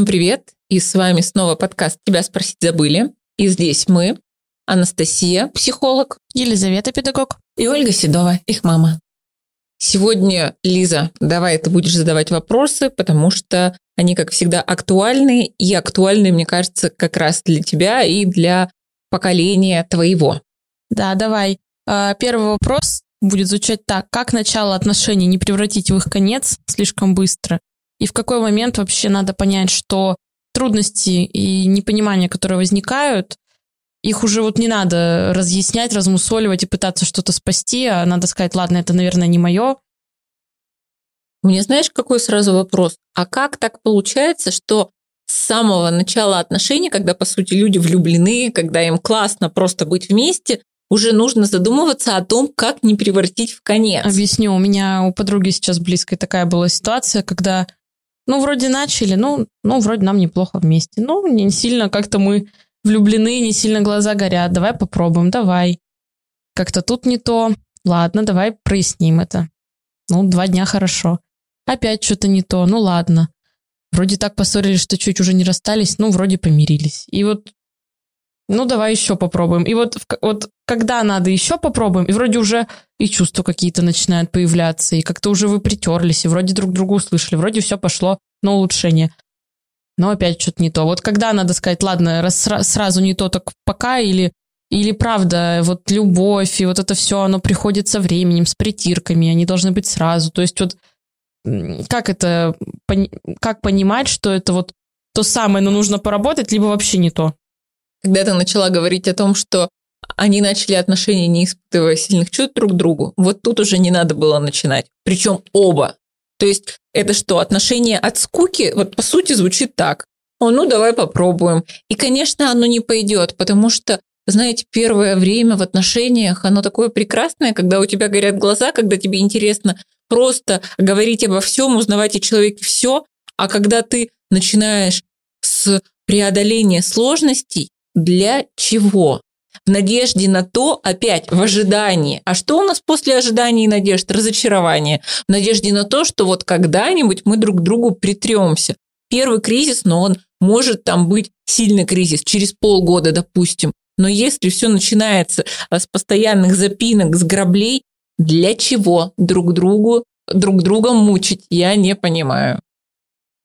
Всем привет! И с вами снова подкаст «Тебя спросить забыли». И здесь мы, Анастасия, психолог, Елизавета, педагог, и Ольга Седова, их мама. Сегодня, Лиза, давай ты будешь задавать вопросы, потому что они, как всегда, актуальны, и актуальны, мне кажется, как раз для тебя и для поколения твоего. Да, давай. А, первый вопрос будет звучать так. Как начало отношений не превратить в их конец слишком быстро? И в какой момент вообще надо понять, что трудности и непонимания, которые возникают, их уже вот не надо разъяснять, размусоливать и пытаться что-то спасти, а надо сказать, ладно, это, наверное, не мое. Мне знаешь, какой сразу вопрос? А как так получается, что с самого начала отношений, когда, по сути, люди влюблены, когда им классно просто быть вместе, уже нужно задумываться о том, как не превратить в конец. Объясню. У меня у подруги сейчас близкая такая была ситуация, когда, ну, вроде начали, ну, ну вроде нам неплохо вместе. Ну, не сильно как-то мы влюблены, не сильно глаза горят. Давай попробуем, давай. Как-то тут не то. Ладно, давай проясним это. Ну, два дня хорошо. Опять что-то не то. Ну, ладно. Вроде так поссорились, что чуть уже не расстались, ну, вроде помирились. И вот, ну, давай еще попробуем. И вот, вот когда надо еще попробуем, и вроде уже и чувства какие-то начинают появляться, и как-то уже вы притерлись, и вроде друг друга услышали, вроде все пошло на улучшение но опять что-то не то. Вот когда надо сказать, ладно, раз, сразу не то, так пока, или, или правда, вот любовь, и вот это все, оно приходит со временем, с притирками, они должны быть сразу. То есть вот как это, как понимать, что это вот то самое, но нужно поработать, либо вообще не то? Когда ты начала говорить о том, что они начали отношения, не испытывая сильных чувств друг к другу, вот тут уже не надо было начинать. Причем оба. То есть это что, отношение от скуки? Вот по сути звучит так. О, ну давай попробуем. И, конечно, оно не пойдет, потому что, знаете, первое время в отношениях, оно такое прекрасное, когда у тебя горят глаза, когда тебе интересно просто говорить обо всем, узнавать о человеке все, а когда ты начинаешь с преодоления сложностей, для чего? в надежде на то, опять в ожидании. А что у нас после ожидания и надежд? Разочарование. В надежде на то, что вот когда-нибудь мы друг к другу притремся. Первый кризис, но он может там быть сильный кризис, через полгода, допустим. Но если все начинается а, с постоянных запинок, с граблей, для чего друг другу, друг друга мучить, я не понимаю.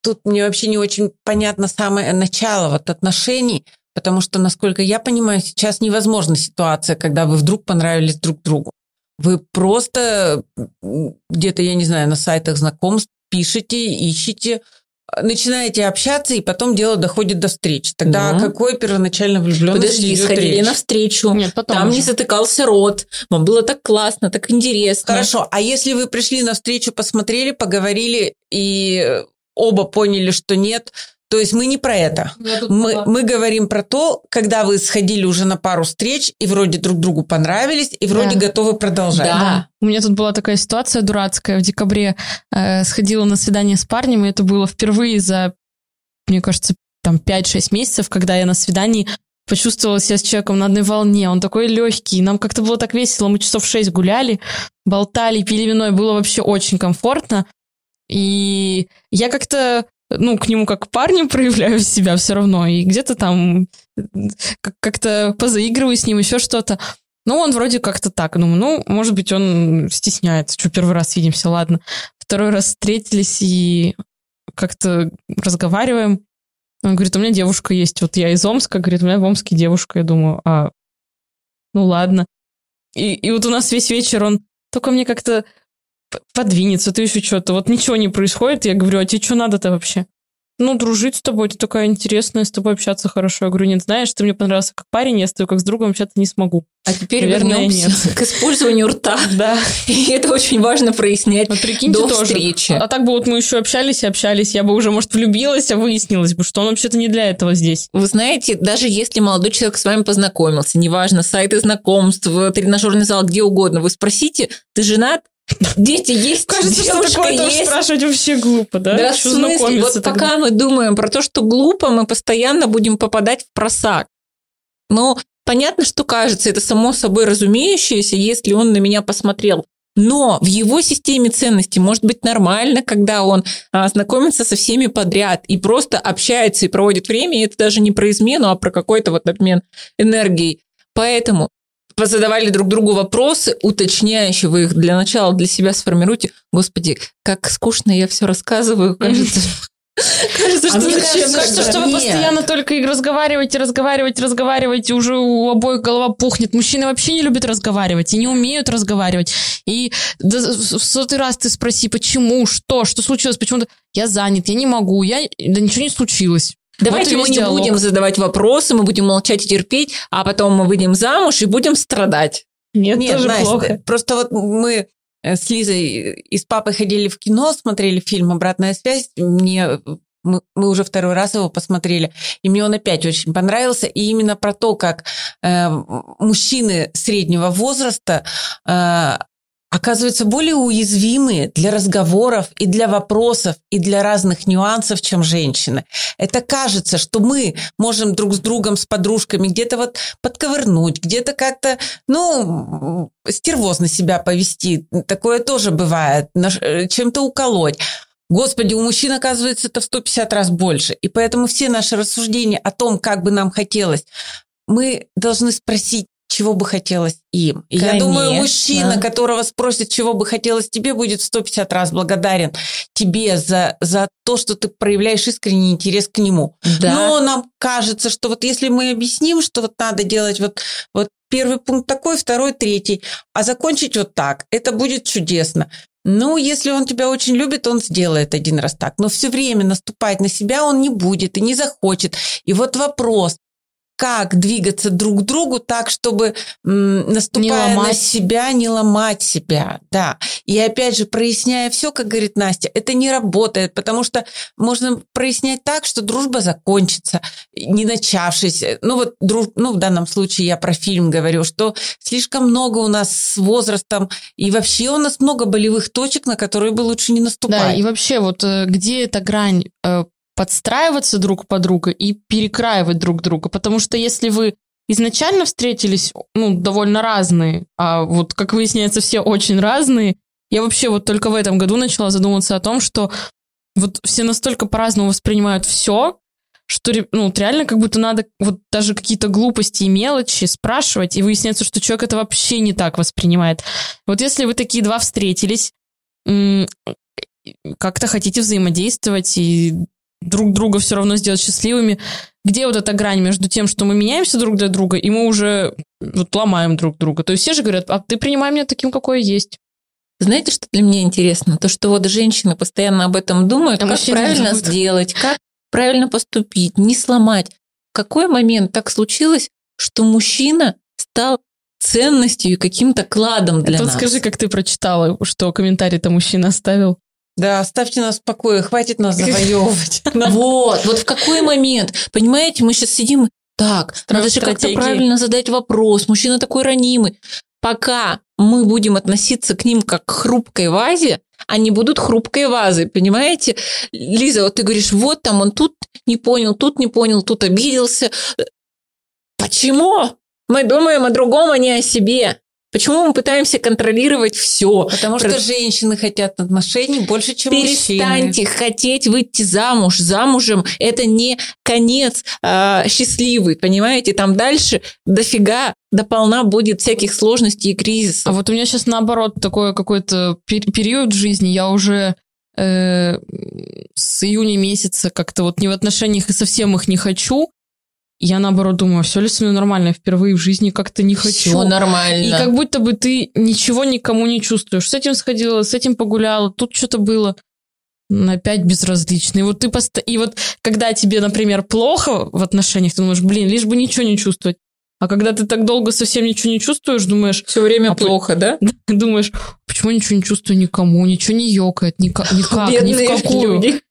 Тут мне вообще не очень понятно самое начало вот отношений, Потому что, насколько я понимаю, сейчас невозможна ситуация, когда вы вдруг понравились друг другу. Вы просто где-то, я не знаю, на сайтах знакомств пишете, ищете, начинаете общаться, и потом дело доходит до встречи. Тогда ну. какой первоначально влюбленность Подожди, сходили речь? навстречу, Нет, потом там уже. не затыкался рот, вам было так классно, так интересно. Хорошо, а если вы пришли навстречу, посмотрели, поговорили, и оба поняли, что нет, то есть мы не про это. Мы, мы говорим про то, когда вы сходили уже на пару встреч и вроде друг другу понравились, и вроде да. готовы продолжать. Да. да. У меня тут была такая ситуация дурацкая. В декабре э, сходила на свидание с парнем, и это было впервые за, мне кажется, там 5-6 месяцев, когда я на свидании почувствовала себя с человеком на одной волне. Он такой легкий, нам как-то было так весело. Мы часов 6 гуляли, болтали, пили вино, и было вообще очень комфортно. И я как-то ну, к нему как к парню проявляю себя все равно, и где-то там как-то позаигрываю с ним, еще что-то. Ну, он вроде как-то так. Думаю, ну, может быть, он стесняется, что первый раз видимся, ладно. Второй раз встретились и как-то разговариваем. Он говорит, у меня девушка есть, вот я из Омска, говорит, у меня в Омске девушка. Я думаю, а, ну ладно. И, и вот у нас весь вечер он только мне как-то подвинется, ты еще что-то. Вот ничего не происходит. Я говорю, а тебе что надо-то вообще? Ну, дружить с тобой, ты такая интересная, с тобой общаться хорошо. Я говорю, нет, знаешь, ты мне понравился как парень, я с тобой как с другом общаться не смогу. А теперь Наверное, вернемся нет. к использованию рта. Да. И это очень важно прояснять вот прикиньте до тоже. встречи. А так бы вот мы еще общались и общались, я бы уже, может, влюбилась, а выяснилось бы, что он вообще-то не для этого здесь. Вы знаете, даже если молодой человек с вами познакомился, неважно, сайты знакомств, тренажерный зал, где угодно, вы спросите, ты женат? Дети есть, Кажется, что такое есть. спрашивать вообще глупо, да? Да, в смысле, вот тогда? пока мы думаем про то, что глупо, мы постоянно будем попадать в просак. Но понятно, что кажется, это само собой разумеющееся, если он на меня посмотрел Но в его системе ценностей может быть нормально, когда он а, знакомится со всеми подряд и просто общается и проводит время, и это даже не про измену, а про какой-то вот обмен энергией. Поэтому позадавали друг другу вопросы, уточняющие, вы их для начала для себя сформируйте. Господи, как скучно я все рассказываю, кажется. Кажется, что, а мне кажется, кажется, что вы постоянно только и разговариваете, разговариваете, разговариваете, уже у обоих голова пухнет. Мужчины вообще не любят разговаривать и не умеют разговаривать. И да, в сотый раз ты спроси, почему, что, что случилось, почему-то я занят, я не могу, я, да ничего не случилось. Давайте вот мы не диалог. будем задавать вопросы, мы будем молчать и терпеть, а потом мы выйдем замуж и будем страдать. Нет, Нет тоже Настя, плохо. Просто вот мы Э, с Лизой и с папой ходили в кино, смотрели фильм «Обратная связь». Мне мы, мы уже второй раз его посмотрели, и мне он опять очень понравился. И именно про то, как э, мужчины среднего возраста э, оказываются более уязвимы для разговоров и для вопросов и для разных нюансов, чем женщины. Это кажется, что мы можем друг с другом, с подружками где-то вот подковырнуть, где-то как-то, ну, стервозно себя повести. Такое тоже бывает, э, чем-то уколоть. Господи, у мужчин, оказывается, это в 150 раз больше. И поэтому все наши рассуждения о том, как бы нам хотелось, мы должны спросить, чего бы хотелось им. И Конечно. я думаю, мужчина, которого спросит, чего бы хотелось тебе, будет 150 раз благодарен тебе за, за то, что ты проявляешь искренний интерес к нему. Да. Но нам кажется, что вот если мы объясним, что вот надо делать вот, вот первый пункт такой, второй, третий, а закончить вот так, это будет чудесно. Ну, если он тебя очень любит, он сделает один раз так. Но все время наступать на себя он не будет и не захочет. И вот вопрос, как двигаться друг к другу так, чтобы наступая на себя, не ломать себя, да. И опять же, проясняя все, как говорит Настя, это не работает, потому что можно прояснять так, что дружба закончится, не начавшись. Ну вот, друж... ну в данном случае я про фильм говорю, что слишком много у нас с возрастом, и вообще у нас много болевых точек, на которые бы лучше не наступать. Да, и вообще вот э, где эта грань э, подстраиваться друг под друга и перекраивать друг друга. Потому что если вы изначально встретились, ну, довольно разные, а вот, как выясняется, все очень разные, я вообще вот только в этом году начала задумываться о том, что вот все настолько по-разному воспринимают все, что ну, реально как будто надо вот даже какие-то глупости и мелочи спрашивать, и выясняется, что человек это вообще не так воспринимает. Вот если вы такие два встретились, как-то хотите взаимодействовать и друг друга все равно сделать счастливыми. Где вот эта грань между тем, что мы меняемся друг для друга, и мы уже вот ломаем друг друга? То есть все же говорят, а ты принимай меня таким, какой я есть. Знаете, что для меня интересно? То, что вот женщины постоянно об этом думают, а как правильно сделать, как правильно поступить, не сломать. В какой момент так случилось, что мужчина стал ценностью и каким-то кладом для Тут нас. скажи, как ты прочитала, что комментарий-то мужчина оставил. Да, оставьте нас в покое, хватит нас завоевывать. Вот, вот в какой момент, понимаете, мы сейчас сидим, так, надо же как-то правильно задать вопрос, мужчина такой ранимый. Пока мы будем относиться к ним как к хрупкой вазе, они будут хрупкой вазой, понимаете? Лиза, вот ты говоришь, вот там он тут не понял, тут не понял, тут обиделся. Почему? Мы думаем о другом, а не о себе. Почему мы пытаемся контролировать все? Потому что Про... женщины хотят отношений больше, чем Перестаньте мужчины. хотеть выйти замуж. Замужем это не конец а, счастливый, понимаете? Там дальше дофига дополна будет всяких сложностей и кризисов. А вот у меня сейчас наоборот такой какой-то период в жизни, я уже э, с июня месяца как-то вот не в отношениях и совсем их не хочу, я наоборот думаю, все ли со мной нормально? Я впервые в жизни как-то не хочу. Все нормально. И как будто бы ты ничего никому не чувствуешь. С этим сходила, с этим погуляла, тут что-то было. Опять безразлично. И вот ты пост... И вот когда тебе, например, плохо в отношениях, ты думаешь, блин, лишь бы ничего не чувствовать. А когда ты так долго совсем ничего не чувствуешь, думаешь... Все время а плохо, да? Думаешь, почему ничего не чувствую никому, ничего не ёкает, никак, никак ни в какую. Люди.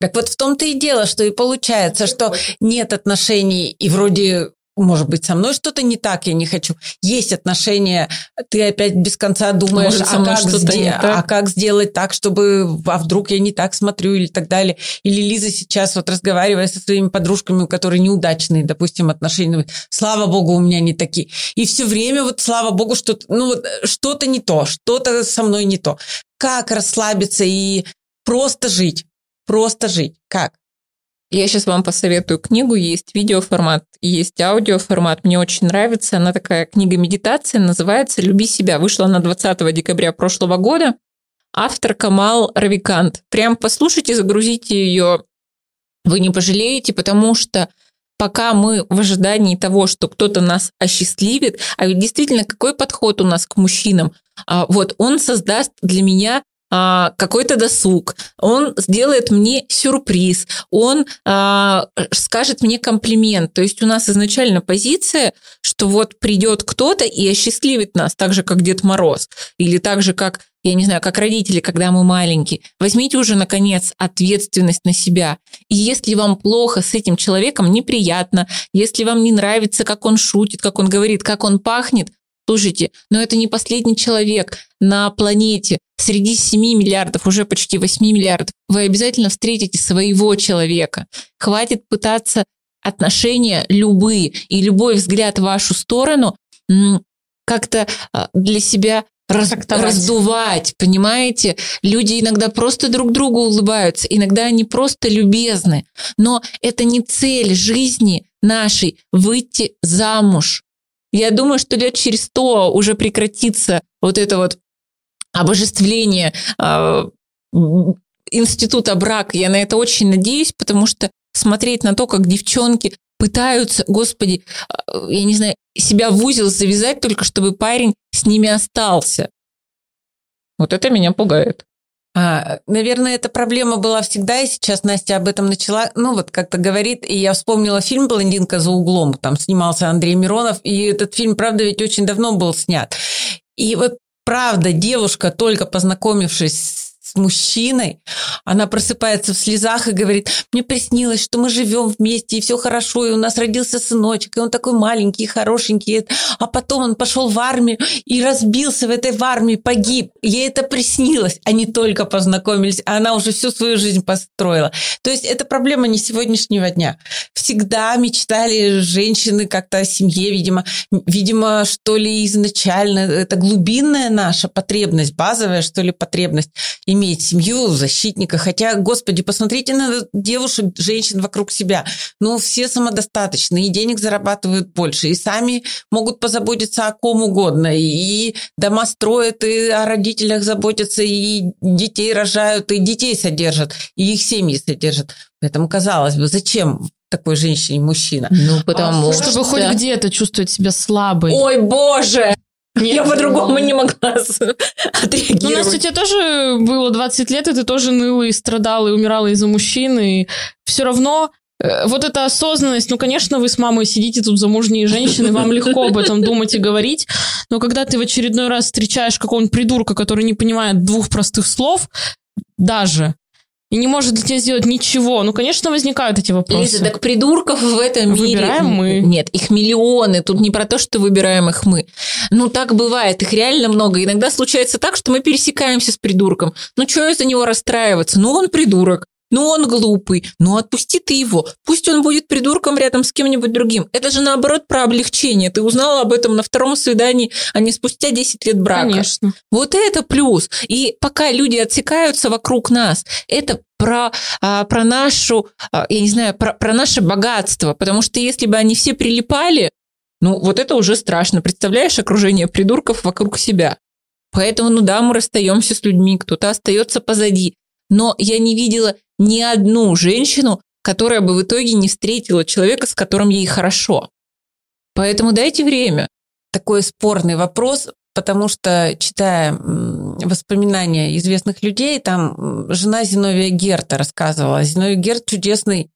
Так вот в том-то и дело, что и получается, что нет отношений, и вроде может быть, со мной что-то не так, я не хочу. Есть отношения, ты опять без конца думаешь, Может, а, как сде- а как сделать так, чтобы, а вдруг я не так смотрю или так далее. Или Лиза сейчас вот разговаривая со своими подружками, у которых неудачные, допустим, отношения, думает, слава богу, у меня не такие. И все время вот, слава богу, что-то, ну вот, что-то не то, что-то со мной не то. Как расслабиться и просто жить? Просто жить. Как? Я сейчас вам посоветую книгу. Есть видеоформат, есть аудиоформат. Мне очень нравится. Она такая книга медитации, называется «Люби себя». Вышла она 20 декабря прошлого года. Автор Камал Равикант. Прям послушайте, загрузите ее. Вы не пожалеете, потому что пока мы в ожидании того, что кто-то нас осчастливит, а ведь действительно, какой подход у нас к мужчинам? А, Вот он создаст для меня а, какой-то досуг, он сделает мне сюрприз, он а, скажет мне комплимент. То есть у нас изначально позиция, что вот придет кто-то и осчастливит нас, так же, как Дед Мороз, или так же, как, я не знаю, как родители, когда мы маленькие. Возьмите уже, наконец, ответственность на себя. И если вам плохо с этим человеком, неприятно, если вам не нравится, как он шутит, как он говорит, как он пахнет, Слушайте, но это не последний человек на планете. Среди 7 миллиардов, уже почти 8 миллиардов, вы обязательно встретите своего человека. Хватит пытаться отношения любые и любой взгляд в вашу сторону как-то а, для себя раз- раздувать, понимаете? Люди иногда просто друг другу улыбаются, иногда они просто любезны. Но это не цель жизни нашей – выйти замуж. Я думаю, что лет через сто уже прекратится вот это вот обожествление э, института брака. Я на это очень надеюсь, потому что смотреть на то, как девчонки пытаются, господи, э, я не знаю, себя в узел завязать только, чтобы парень с ними остался. Вот это меня пугает. А, наверное, эта проблема была всегда, и сейчас Настя об этом начала, ну вот как-то говорит, и я вспомнила фильм «Блондинка за углом», там снимался Андрей Миронов, и этот фильм, правда, ведь очень давно был снят. И вот правда, девушка, только познакомившись с мужчиной, она просыпается в слезах и говорит, мне приснилось, что мы живем вместе, и все хорошо, и у нас родился сыночек, и он такой маленький, хорошенький, а потом он пошел в армию и разбился в этой в армии, погиб. Ей это приснилось. Они только познакомились, а она уже всю свою жизнь построила. То есть это проблема не сегодняшнего дня. Всегда мечтали женщины как-то о семье, видимо, видимо, что ли, изначально. Это глубинная наша потребность, базовая, что ли, потребность иметь семью, защитника. Хотя, господи, посмотрите на девушек, женщин вокруг себя. Ну, все самодостаточны, и денег зарабатывают больше, и сами могут позаботиться о ком угодно, и дома строят, и о родителях заботятся, и детей рожают, и детей содержат, и их семьи содержат. Поэтому, казалось бы, зачем такой женщине мужчина? Ну, потому Чтобы что... хоть где-то чувствовать себя слабой. Ой, боже! Я по-другому не могла с- Ну, отреагировать. Настя, тебе тоже было 20 лет, и ты тоже ныла и страдала, и умирала из-за мужчин, и все равно э, вот эта осознанность, ну, конечно, вы с мамой сидите тут замужние женщины, вам легко об этом думать и говорить, но когда ты в очередной раз встречаешь какого-нибудь придурка, который не понимает двух простых слов, даже, и не может для тебя сделать ничего, ну, конечно, возникают эти вопросы. Лиза, так придурков в этом мире... Выбираем мы. Нет, их миллионы. Тут не про то, что выбираем их мы. Ну, так бывает. Их реально много. Иногда случается так, что мы пересекаемся с придурком. Ну, что из-за него расстраиваться? Ну, он придурок. Ну, он глупый. Ну, отпусти ты его. Пусть он будет придурком рядом с кем-нибудь другим. Это же, наоборот, про облегчение. Ты узнала об этом на втором свидании, а не спустя 10 лет брака. Конечно. Вот это плюс. И пока люди отсекаются вокруг нас, это про, а, про нашу, а, я не знаю, про, про наше богатство. Потому что если бы они все прилипали, ну вот это уже страшно. Представляешь окружение придурков вокруг себя. Поэтому, ну да, мы расстаемся с людьми, кто-то остается позади. Но я не видела ни одну женщину, которая бы в итоге не встретила человека, с которым ей хорошо. Поэтому дайте время. такой спорный вопрос, потому что, читая воспоминания известных людей, там жена Зиновия Герта рассказывала. Зиновий Герт чудесный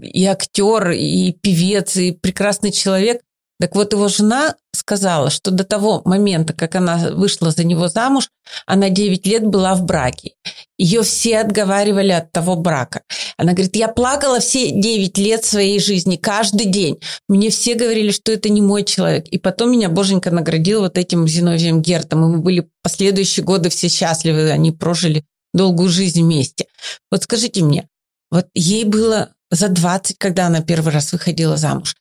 и актер, и певец, и прекрасный человек, Так вот, его жена сказала, что до того момента, как она вышла за него замуж, она 9 лет была в браке. Ее все отговаривали от того брака. Она говорит, я плакала все 9 лет своей жизни, каждый день. Мне все говорили, что это не мой человек. И потом меня Боженька наградил вот этим Зиновием Гертом. И мы были последующие годы все счастливы, они прожили долгую жизнь вместе. Вот скажите мне, вот ей было за 20, когда она первый раз выходила замуж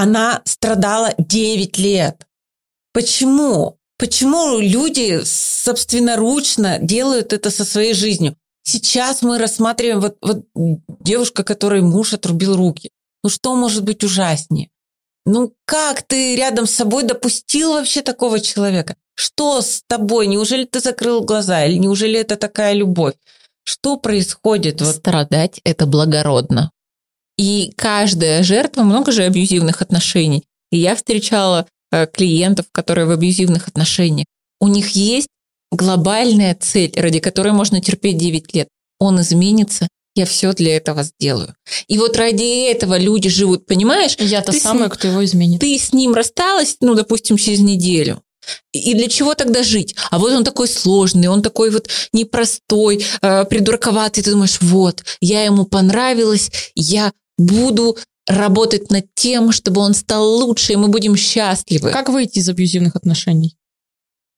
она страдала 9 лет. Почему? Почему люди собственноручно делают это со своей жизнью? Сейчас мы рассматриваем вот, вот девушка, которой муж отрубил руки. Ну что может быть ужаснее? Ну как ты рядом с собой допустил вообще такого человека? Что с тобой? Неужели ты закрыл глаза? Или неужели это такая любовь? Что происходит? Страдать – это благородно. И каждая жертва, много же абьюзивных отношений. И я встречала э, клиентов, которые в абьюзивных отношениях. У них есть глобальная цель, ради которой можно терпеть 9 лет. Он изменится, я все для этого сделаю. И вот ради этого люди живут, понимаешь? Я та самая, кто его изменит. Ты с ним рассталась, ну, допустим, через неделю. И для чего тогда жить? А вот он такой сложный, он такой вот непростой, э, придурковатый. Ты думаешь, вот, я ему понравилась, я буду работать над тем, чтобы он стал лучше, и мы будем счастливы. Как выйти из абьюзивных отношений?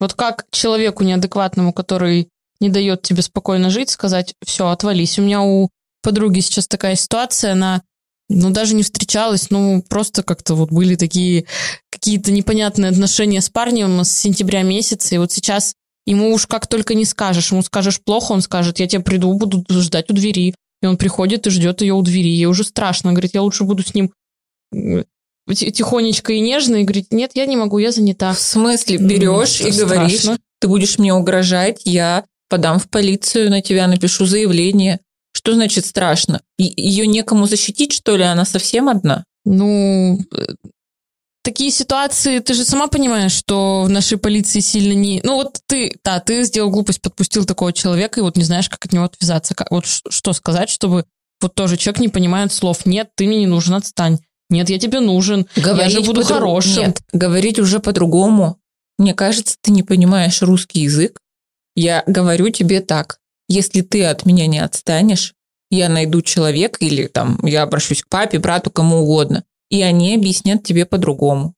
Вот как человеку неадекватному, который не дает тебе спокойно жить, сказать, все, отвались. У меня у подруги сейчас такая ситуация, она ну, даже не встречалась, ну, просто как-то вот были такие какие-то непонятные отношения с парнем с сентября месяца, и вот сейчас ему уж как только не скажешь, ему скажешь плохо, он скажет, я тебя приду, буду ждать у двери. И он приходит и ждет ее у двери. Ей уже страшно. Он говорит, я лучше буду с ним тихонечко и нежно. И говорит, нет, я не могу, я занята. В смысле? Берешь и говоришь, страшно. ты будешь мне угрожать, я подам в полицию на тебя, напишу заявление. Что значит страшно? Ее некому защитить, что ли? Она совсем одна? Ну, такие ситуации, ты же сама понимаешь, что в нашей полиции сильно не... Ну вот ты, да, ты сделал глупость, подпустил такого человека, и вот не знаешь, как от него отвязаться. Как, вот что сказать, чтобы вот тоже человек не понимает слов. Нет, ты мне не нужен, отстань. Нет, я тебе нужен. Говорить я же буду хорошим. Нет, говорить уже по-другому. Мне кажется, ты не понимаешь русский язык. Я говорю тебе так. Если ты от меня не отстанешь, я найду человека или там я обращусь к папе, брату, кому угодно и они объяснят тебе по-другому.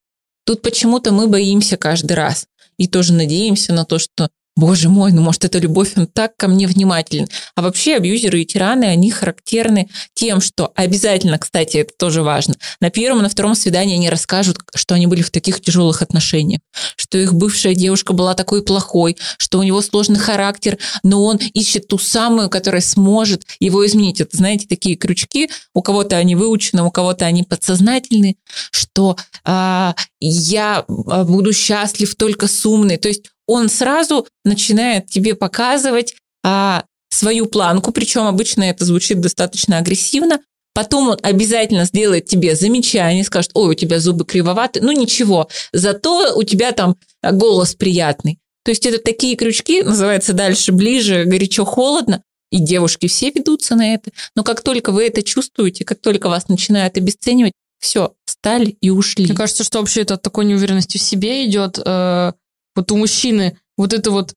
Тут почему-то мы боимся каждый раз и тоже надеемся на то, что Боже мой, ну может это любовь, он так ко мне внимателен. А вообще абьюзеры и тираны, они характерны тем, что обязательно, кстати, это тоже важно, на первом и на втором свидании они расскажут, что они были в таких тяжелых отношениях, что их бывшая девушка была такой плохой, что у него сложный характер, но он ищет ту самую, которая сможет его изменить. Это, знаете, такие крючки, у кого-то они выучены, у кого-то они подсознательны, что а, я а, буду счастлив только с умной. То есть он сразу начинает тебе показывать а, свою планку, причем обычно это звучит достаточно агрессивно. Потом он обязательно сделает тебе замечание, скажет, ой, у тебя зубы кривоваты, ну ничего, зато у тебя там голос приятный. То есть это такие крючки, называется дальше, ближе, горячо, холодно, и девушки все ведутся на это. Но как только вы это чувствуете, как только вас начинают обесценивать, все, встали и ушли. Мне кажется, что вообще это от такой неуверенности в себе идет. Э, вот у мужчины вот это вот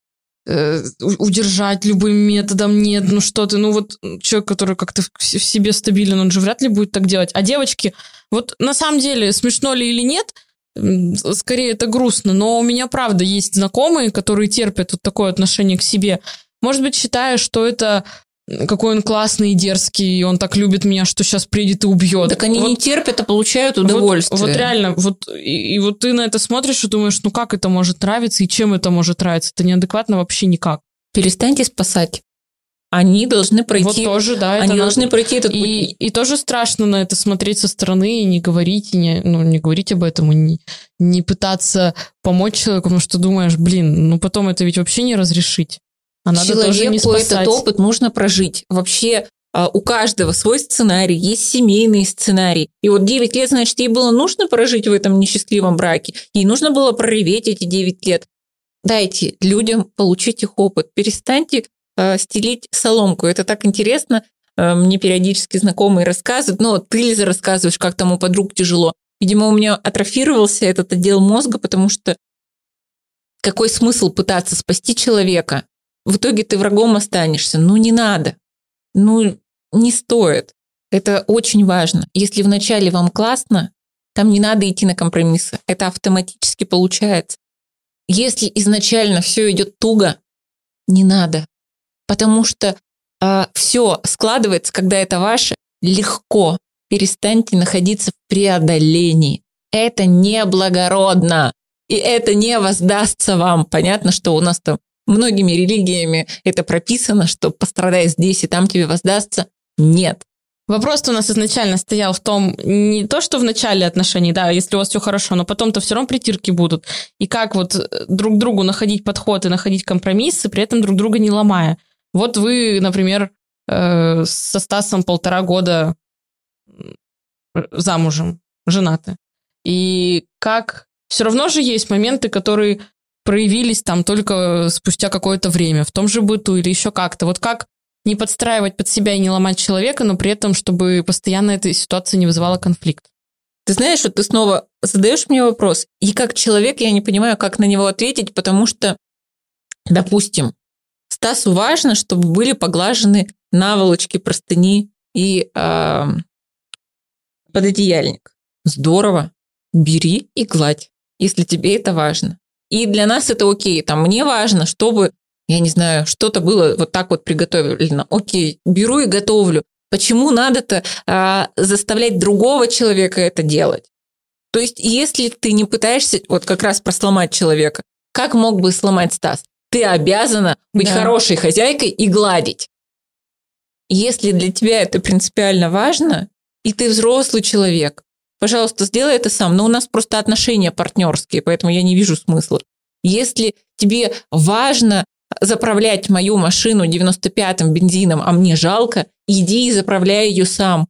э, удержать любым методом, нет, ну что ты, ну вот человек, который как-то в себе стабилен, он же вряд ли будет так делать. А девочки, вот на самом деле, смешно ли или нет, скорее это грустно, но у меня правда есть знакомые, которые терпят вот такое отношение к себе. Может быть, считая, что это какой он классный и дерзкий, и он так любит меня, что сейчас приедет и убьет. Так они вот, не терпят, а получают удовольствие. Вот, вот реально, вот и, и вот ты на это смотришь и думаешь, ну как это может нравиться и чем это может нравиться? Это неадекватно вообще никак. Перестаньте спасать. Они должны пройти. Вот тоже, да. Они должны надо... пройти этот и, путь. И тоже страшно на это смотреть со стороны и не говорить, и не, ну, не говорить об этом, и не, не пытаться помочь человеку, потому что думаешь, блин, ну потом это ведь вообще не разрешить. А надо Человеку тоже не спасать. этот опыт нужно прожить. Вообще а, у каждого свой сценарий, есть семейный сценарий. И вот 9 лет, значит, ей было нужно прожить в этом несчастливом браке. Ей нужно было прореветь эти 9 лет. Дайте людям получить их опыт. Перестаньте э, стелить соломку. Это так интересно. Э, мне периодически знакомые рассказывают, но ты, Лиза, рассказываешь, как тому подруг тяжело. Видимо, у меня атрофировался этот отдел мозга, потому что какой смысл пытаться спасти человека? В итоге ты врагом останешься. Ну, не надо. Ну, не стоит. Это очень важно. Если вначале вам классно, там не надо идти на компромиссы. Это автоматически получается. Если изначально все идет туго, не надо. Потому что э, а, все складывается, когда это ваше, легко. Перестаньте находиться в преодолении. Это неблагородно. И это не воздастся вам. Понятно, что у нас там многими религиями это прописано, что пострадай здесь, и там тебе воздастся. Нет. Вопрос у нас изначально стоял в том, не то, что в начале отношений, да, если у вас все хорошо, но потом-то все равно притирки будут. И как вот э, друг другу находить подход и находить компромиссы, при этом друг друга не ломая. Вот вы, например, э, со Стасом полтора года замужем, женаты. И как... Все равно же есть моменты, которые проявились там только спустя какое-то время, в том же быту или еще как-то. Вот как не подстраивать под себя и не ломать человека, но при этом, чтобы постоянно эта ситуация не вызывала конфликт. Ты знаешь, что ты снова задаешь мне вопрос, и как человек я не понимаю, как на него ответить, потому что, допустим, Стасу важно, чтобы были поглажены наволочки, простыни и э, пододеяльник. Здорово. Бери и гладь, если тебе это важно. И для нас это окей. Там мне важно, чтобы я не знаю, что-то было вот так вот приготовлено. Окей, беру и готовлю. Почему надо-то а, заставлять другого человека это делать? То есть, если ты не пытаешься вот как раз просломать человека, как мог бы сломать Стас? Ты обязана быть да. хорошей хозяйкой и гладить. Если для тебя это принципиально важно, и ты взрослый человек, пожалуйста, сделай это сам. Но у нас просто отношения партнерские, поэтому я не вижу смысла. Если тебе важно заправлять мою машину 95-м бензином, а мне жалко, иди и заправляй ее сам.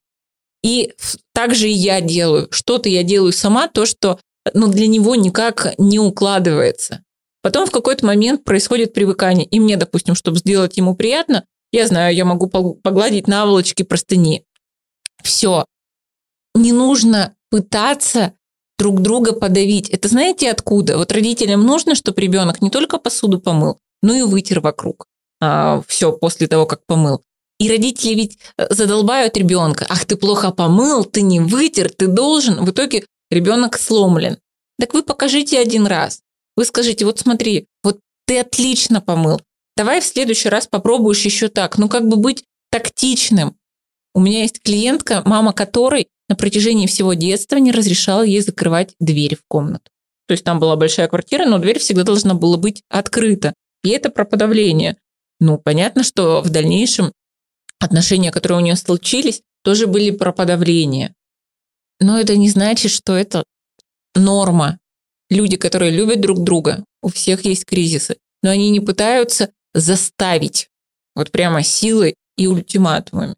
И также и я делаю. Что-то я делаю сама, то, что ну, для него никак не укладывается. Потом в какой-то момент происходит привыкание. И мне, допустим, чтобы сделать ему приятно, я знаю, я могу погладить наволочки простыни. Все. Не нужно пытаться друг друга подавить. Это знаете откуда? Вот родителям нужно, чтобы ребенок не только посуду помыл, ну и вытер вокруг. А, все после того, как помыл. И родители ведь э, задолбают ребенка. Ах, ты плохо помыл, ты не вытер, ты должен. В итоге ребенок сломлен. Так вы покажите один раз. Вы скажите, вот смотри, вот ты отлично помыл. Давай в следующий раз попробуешь еще так. Ну, как бы быть тактичным. У меня есть клиентка, мама которой на протяжении всего детства не разрешала ей закрывать дверь в комнату. То есть там была большая квартира, но дверь всегда должна была быть открыта. И это про подавление. Ну, понятно, что в дальнейшем отношения, которые у нее случились, тоже были про подавление. Но это не значит, что это норма. Люди, которые любят друг друга, у всех есть кризисы, но они не пытаются заставить вот прямо силой и ультиматумами.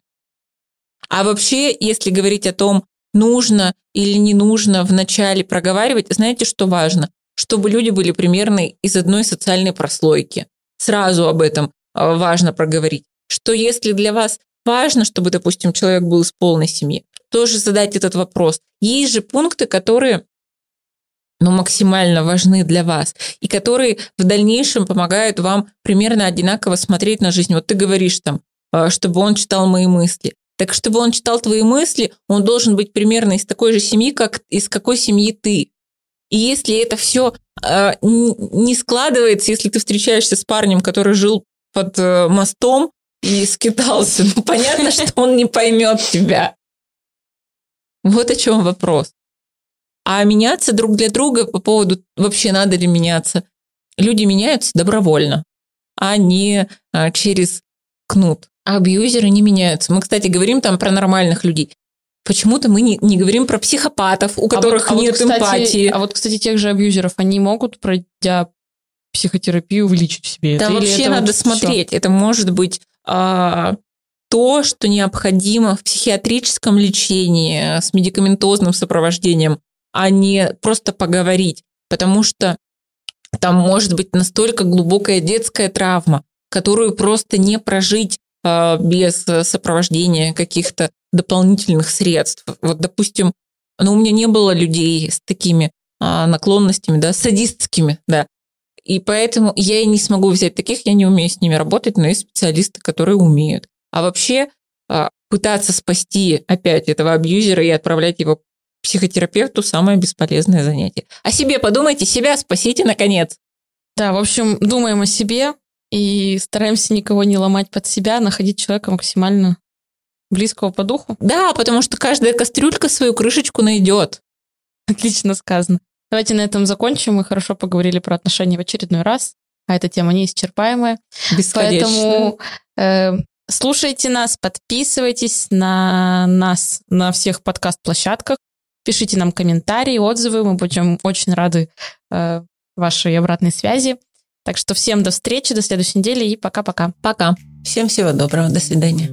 А вообще, если говорить о том, нужно или не нужно вначале проговаривать, знаете, что важно? чтобы люди были примерно из одной социальной прослойки. Сразу об этом а, важно проговорить. Что если для вас важно, чтобы, допустим, человек был из полной семьи, тоже задать этот вопрос. Есть же пункты, которые ну, максимально важны для вас, и которые в дальнейшем помогают вам примерно одинаково смотреть на жизнь. Вот ты говоришь там, а, чтобы он читал мои мысли. Так чтобы он читал твои мысли, он должен быть примерно из такой же семьи, как из какой семьи ты. И если это все э, не складывается, если ты встречаешься с парнем, который жил под э, мостом и скитался, ну понятно, что он не поймет тебя. Вот о чем вопрос. А меняться друг для друга по поводу вообще надо ли меняться, люди меняются добровольно, а не а, через кнут. А абьюзеры не меняются. Мы, кстати, говорим там про нормальных людей. Почему-то мы не, не говорим про психопатов, у которых а вот, а нет вот, кстати, эмпатии. А вот, кстати, тех же абьюзеров, они могут, пройдя психотерапию, вылечить в себе да это? вообще это надо вот смотреть. Все? Это может быть а, то, что необходимо в психиатрическом лечении с медикаментозным сопровождением, а не просто поговорить. Потому что там может быть настолько глубокая детская травма, которую просто не прожить а, без сопровождения каких-то дополнительных средств. Вот, допустим, но у меня не было людей с такими а, наклонностями, да, садистскими, да. И поэтому я и не смогу взять таких, я не умею с ними работать, но есть специалисты, которые умеют. А вообще а, пытаться спасти опять этого абьюзера и отправлять его психотерапевту самое бесполезное занятие. О себе подумайте, себя спасите наконец. Да, в общем, думаем о себе и стараемся никого не ломать под себя, находить человека максимально близкого по духу. Да, потому что каждая кастрюлька свою крышечку найдет. Отлично сказано. Давайте на этом закончим. Мы хорошо поговорили про отношения в очередной раз, а эта тема неисчерпаемая. Поэтому э, слушайте нас, подписывайтесь на нас на всех подкаст-площадках, пишите нам комментарии, отзывы. Мы будем очень рады э, вашей обратной связи. Так что всем до встречи, до следующей недели и пока-пока. Пока. Всем всего доброго, до свидания.